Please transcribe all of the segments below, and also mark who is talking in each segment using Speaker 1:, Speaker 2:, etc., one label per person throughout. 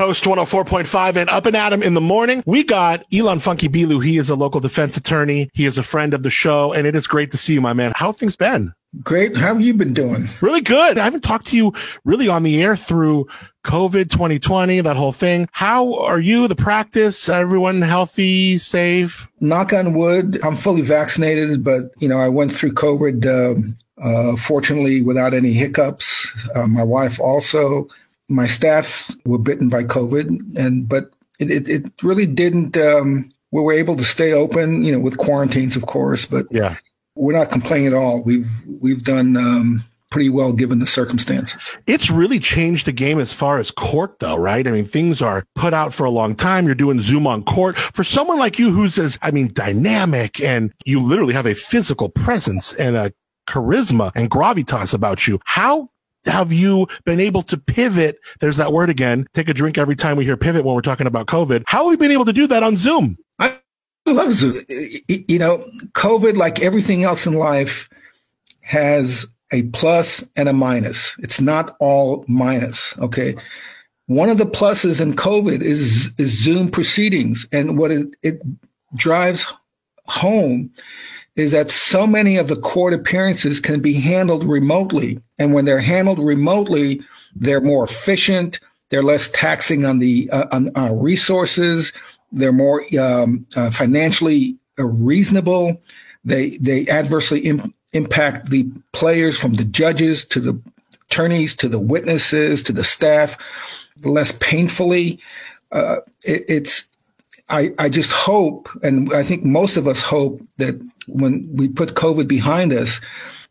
Speaker 1: Coast 104.5 and Up and Adam in the morning. We got Ilan Funke-Bilu. He is a local defense attorney. He is a friend of the show, and it is great to see you, my man. How have things been?
Speaker 2: Great. How have you been doing?
Speaker 1: Really good. I haven't talked to you really on the air through COVID 2020, that whole thing. How are you, the practice? Everyone healthy, safe?
Speaker 2: Knock on wood. I'm fully vaccinated, but, you know, I went through COVID, uh, uh, fortunately, without any hiccups. Uh, my wife also. My staff were bitten by COVID, and but it, it, it really didn't. Um, we were able to stay open, you know, with quarantines, of course, but
Speaker 1: yeah,
Speaker 2: we're not complaining at all. We've we've done um, pretty well given the circumstances.
Speaker 1: It's really changed the game as far as court, though, right? I mean, things are put out for a long time. You're doing Zoom on court for someone like you who's as, I mean, dynamic and you literally have a physical presence and a charisma and gravitas about you. How have you been able to pivot? There's that word again. Take a drink every time we hear pivot when we're talking about COVID. How have we been able to do that on Zoom?
Speaker 2: I love Zoom. You know, COVID, like everything else in life, has a plus and a minus. It's not all minus. Okay. One of the pluses in COVID is, is Zoom proceedings. And what it, it drives home is that so many of the court appearances can be handled remotely. And when they're handled remotely, they're more efficient. They're less taxing on the uh, on our resources. They're more um, uh, financially reasonable. They they adversely Im- impact the players from the judges to the attorneys to the witnesses to the staff less painfully. Uh, it, it's I, I just hope, and I think most of us hope that when we put COVID behind us,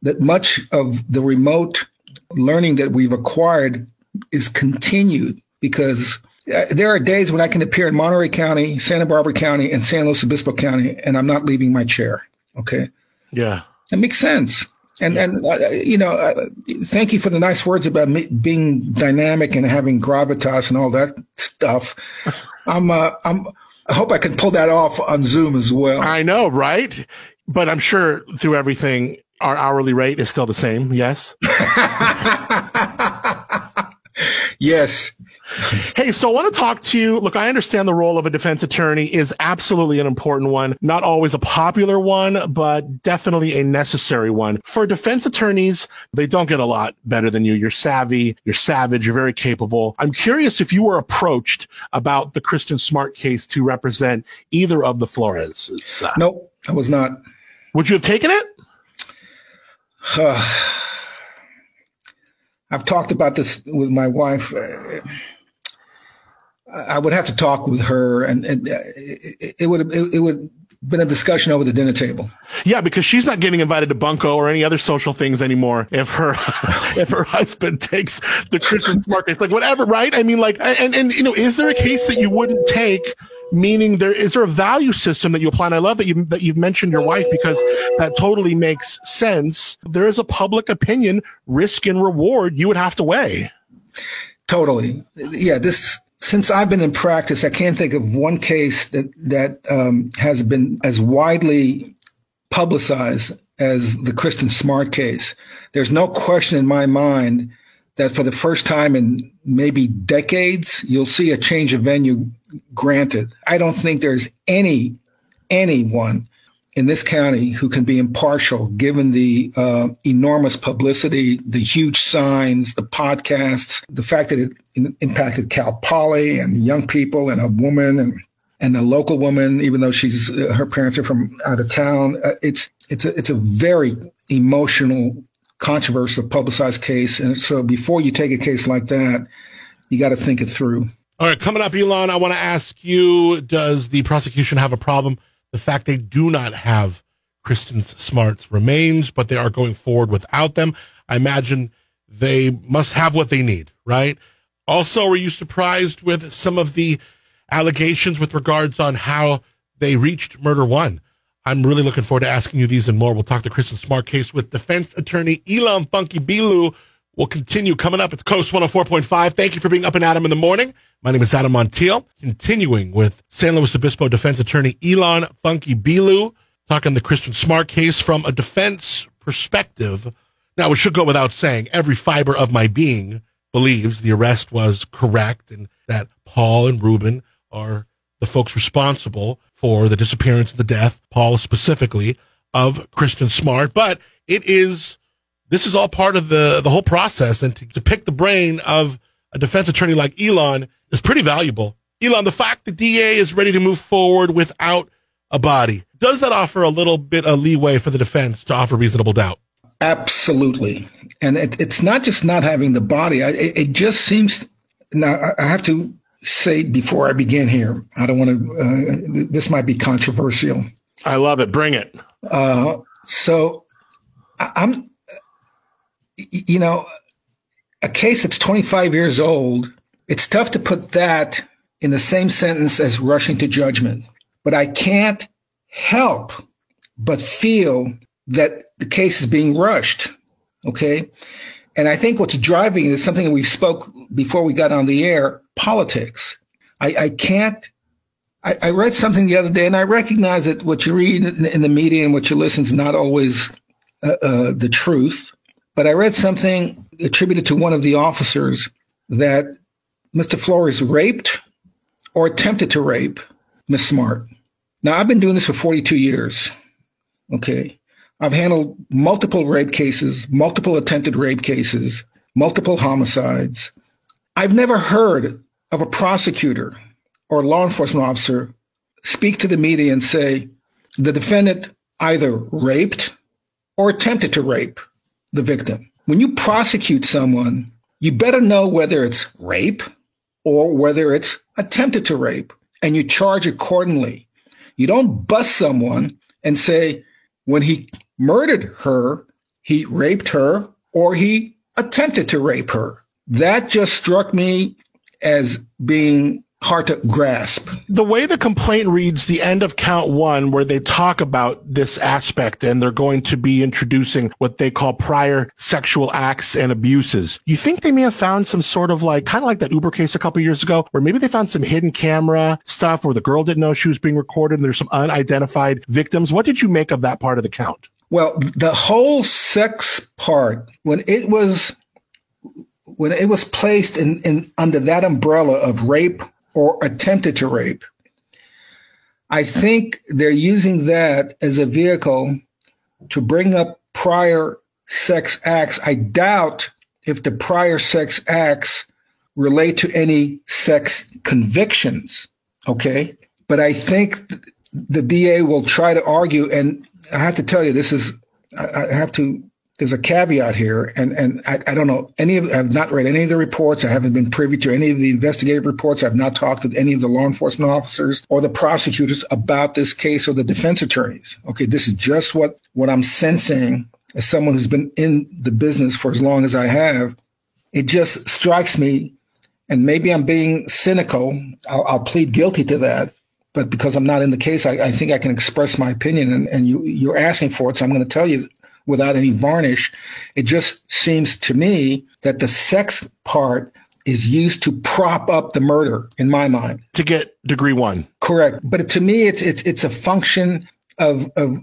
Speaker 2: that much of the remote learning that we've acquired is continued because uh, there are days when I can appear in Monterey County, Santa Barbara County, and San Luis Obispo County, and I'm not leaving my chair. Okay.
Speaker 1: Yeah.
Speaker 2: It makes sense. And and uh, you know, uh, thank you for the nice words about me being dynamic and having gravitas and all that stuff. I'm uh, I'm I hope I can pull that off on Zoom as well.
Speaker 1: I know, right? But I'm sure through everything, our hourly rate is still the same. Yes.
Speaker 2: yes.
Speaker 1: Hey, so I want to talk to you. Look, I understand the role of a defense attorney is absolutely an important one, not always a popular one, but definitely a necessary one. For defense attorneys, they don't get a lot better than you. You're savvy, you're savage, you're very capable. I'm curious if you were approached about the Kristin Smart case to represent either of the Floreses.
Speaker 2: Nope, I was not.
Speaker 1: Would you have taken it?
Speaker 2: I've talked about this with my wife. Uh, I would have to talk with her, and, and uh, it, it, would it, it would been a discussion over the dinner table.
Speaker 1: Yeah, because she's not getting invited to Bunko or any other social things anymore. If her if her husband takes the Kristin Smart case, like whatever, right? I mean, like, and and you know, is there a case that you wouldn't take? Meaning, there is there a value system that you apply? And I love that you that you've mentioned your wife because that totally makes sense. There is a public opinion, risk and reward you would have to weigh.
Speaker 2: Totally, yeah. This since I've been in practice, I can't think of one case that that um, has been as widely publicized as the Kristin Smart case. There's no question in my mind that for the first time in maybe decades, you'll see a change of venue granted. I don't think there's any anyone in this county who can be impartial given the uh, enormous publicity, the huge signs, the podcasts, the fact that it impacted Cal Poly and young people and a woman and and a local woman, even though she's uh, her parents are from out of town. Uh, it's it's a, it's a very emotional, controversial, publicized case, and so before you take a case like that, you got to think it through.
Speaker 1: All right, coming up, Ilan, I want to ask you: Does the prosecution have a problem? The fact they do not have Kristin Smart's remains, but they are going forward without them. I imagine they must have what they need, right? Also, were you surprised with some of the allegations with regards on how they reached murder one? I'm really looking forward to asking you these and more. We'll talk to Kristin Smart case with defense attorney Ilan Funke-Bilu. We'll continue coming up. It's Coast 104.5. Thank you for being up and Adam in the morning. My name is Adam Montiel. Continuing with San Luis Obispo defense attorney Elon Funky Bilu, talking the Kristin Smart case from a defense perspective. Now, it should go without saying, every fiber of my being believes the arrest was correct and that Paul and Ruben are the folks responsible for the disappearance and the death, Paul specifically, of Kristin Smart. But it is, this is all part of the, the whole process. And to, to pick the brain of a defense attorney like Ilan is pretty valuable. Ilan, the fact the DA is ready to move forward without a body, does that offer a little bit of leeway for the defense to offer reasonable doubt?
Speaker 2: Absolutely. And it, it's not just not having the body. I, it, it, just seems, now I have to say before I begin here, I don't want to, uh, this might be controversial.
Speaker 1: I love it. Bring it.
Speaker 2: Uh, so I, I'm, you know, a case that's 25 years old, it's tough to put that in the same sentence as rushing to judgment. But I can't help but feel that the case is being rushed. Okay. And I think what's driving is something that we spoke before we got on the air politics. I, I can't. I, I, read something the other day, and I recognize that what you read in, in the media and what you listen is not always uh, uh, the truth. But I read something attributed to one of the officers that Mr. Flores raped or attempted to rape Miss Smart. Now, I've been doing this for 42 years. Okay. I've handled multiple rape cases, multiple attempted rape cases, multiple homicides. I've never heard of a prosecutor or law enforcement officer speak to the media and say the defendant either raped or attempted to rape the victim. When you prosecute someone, you better know whether it's rape or whether it's attempted to rape, and you charge accordingly. You don't bust someone and say, when he murdered her, he raped her or he attempted to rape her. That just struck me as being hard to grasp.
Speaker 1: The way the complaint reads, the end of count one, where they talk about this aspect and they're going to be introducing what they call prior sexual acts and abuses. You think they may have found some sort of like, kind of like that Uber case a couple years ago, where maybe they found some hidden camera stuff where the girl didn't know she was being recorded and there's some unidentified victims. What did you make of that part of the count?
Speaker 2: Well, the whole sex part, when it was when it was placed in, in under that umbrella of rape or attempted to rape. I think they're using that as a vehicle to bring up prior sex acts. I doubt if the prior sex acts relate to any sex convictions. Okay. But I think the DA will try to argue, and I have to tell you, this is, I have to there's a caveat here, and and I, I, don't know any of. I've not read any of the reports. I haven't been privy to any of the investigative reports. I've not talked to any of the law enforcement officers or the prosecutors about this case or the defense attorneys. Okay, this is just what what I'm sensing as someone who's been in the business for as long as I have. It just strikes me, and maybe I'm being cynical. I'll, I'll plead guilty to that but because I'm not in the case, I, I, think I can express my opinion, and, and you, you're asking for it, so I'm going to tell you without any varnish. It just seems to me that the sex part is used to prop up the murder in my mind.
Speaker 1: To get degree one.
Speaker 2: Correct. But to me, it's, it's, it's a function of, of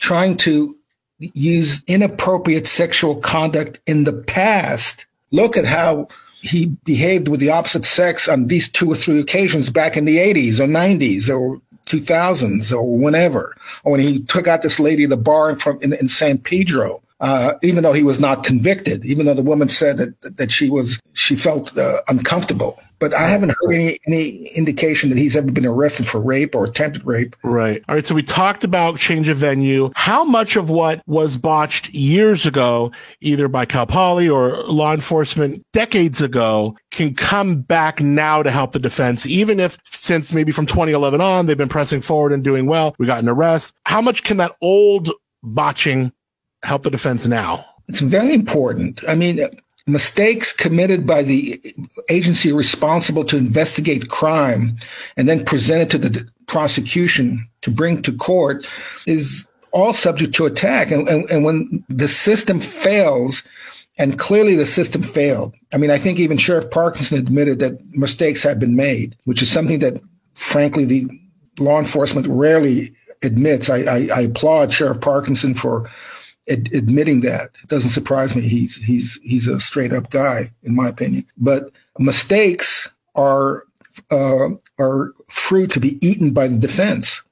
Speaker 2: trying to use inappropriate sexual conduct in the past. Look at how he behaved with the opposite sex on these two or three occasions back in the 80s or 90s or 2000s or whenever, when he took out this lady at the bar from in, in San Pedro. Uh, even though he was not convicted, even though the woman said that that she was she felt uh, uncomfortable. But I haven't heard any any indication that he's ever been arrested for rape or attempted rape.
Speaker 1: Right. All right. So we talked about change of venue. How much of what was botched years ago, either by Cal Poly or law enforcement decades ago, can come back now to help the defense, even if since maybe from 2011 on they've been pressing forward and doing well. We got an arrest. How much can that old botching help the defense now?
Speaker 2: It's very important. I mean, mistakes committed by the agency responsible to investigate crime and then presented to the prosecution to bring to court is all subject to attack. And, and, and, when the system fails, and clearly the system failed, I mean, I think even Sheriff Parkinson admitted that mistakes had been made, which is something that, frankly, the law enforcement rarely admits. I, I, I applaud Sheriff Parkinson for ad- admitting that. It doesn't surprise me. He's he's he's a straight up guy, in my opinion. But mistakes are uh, are fruit to be eaten by the defense.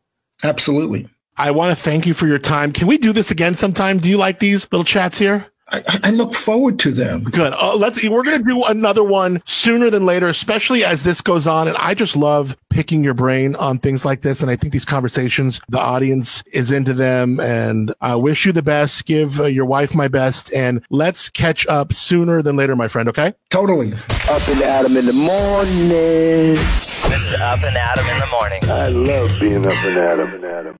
Speaker 2: Absolutely.
Speaker 1: I want to thank you for your time. Can we do this again sometime? Do you like these little chats here?
Speaker 2: I, I look forward to them.
Speaker 1: Good. Uh, let's. We're going to do another one sooner than later, especially as this goes on. And I just love picking your brain on things like this. And I think these conversations, the audience is into them. And I wish you the best. Give uh, your wife my best, and let's catch up sooner than later, my friend. Okay?
Speaker 2: Totally.
Speaker 3: Up and Adam in the morning.
Speaker 4: This is Up and Adam in the morning.
Speaker 3: I love being up and Adam and Adam.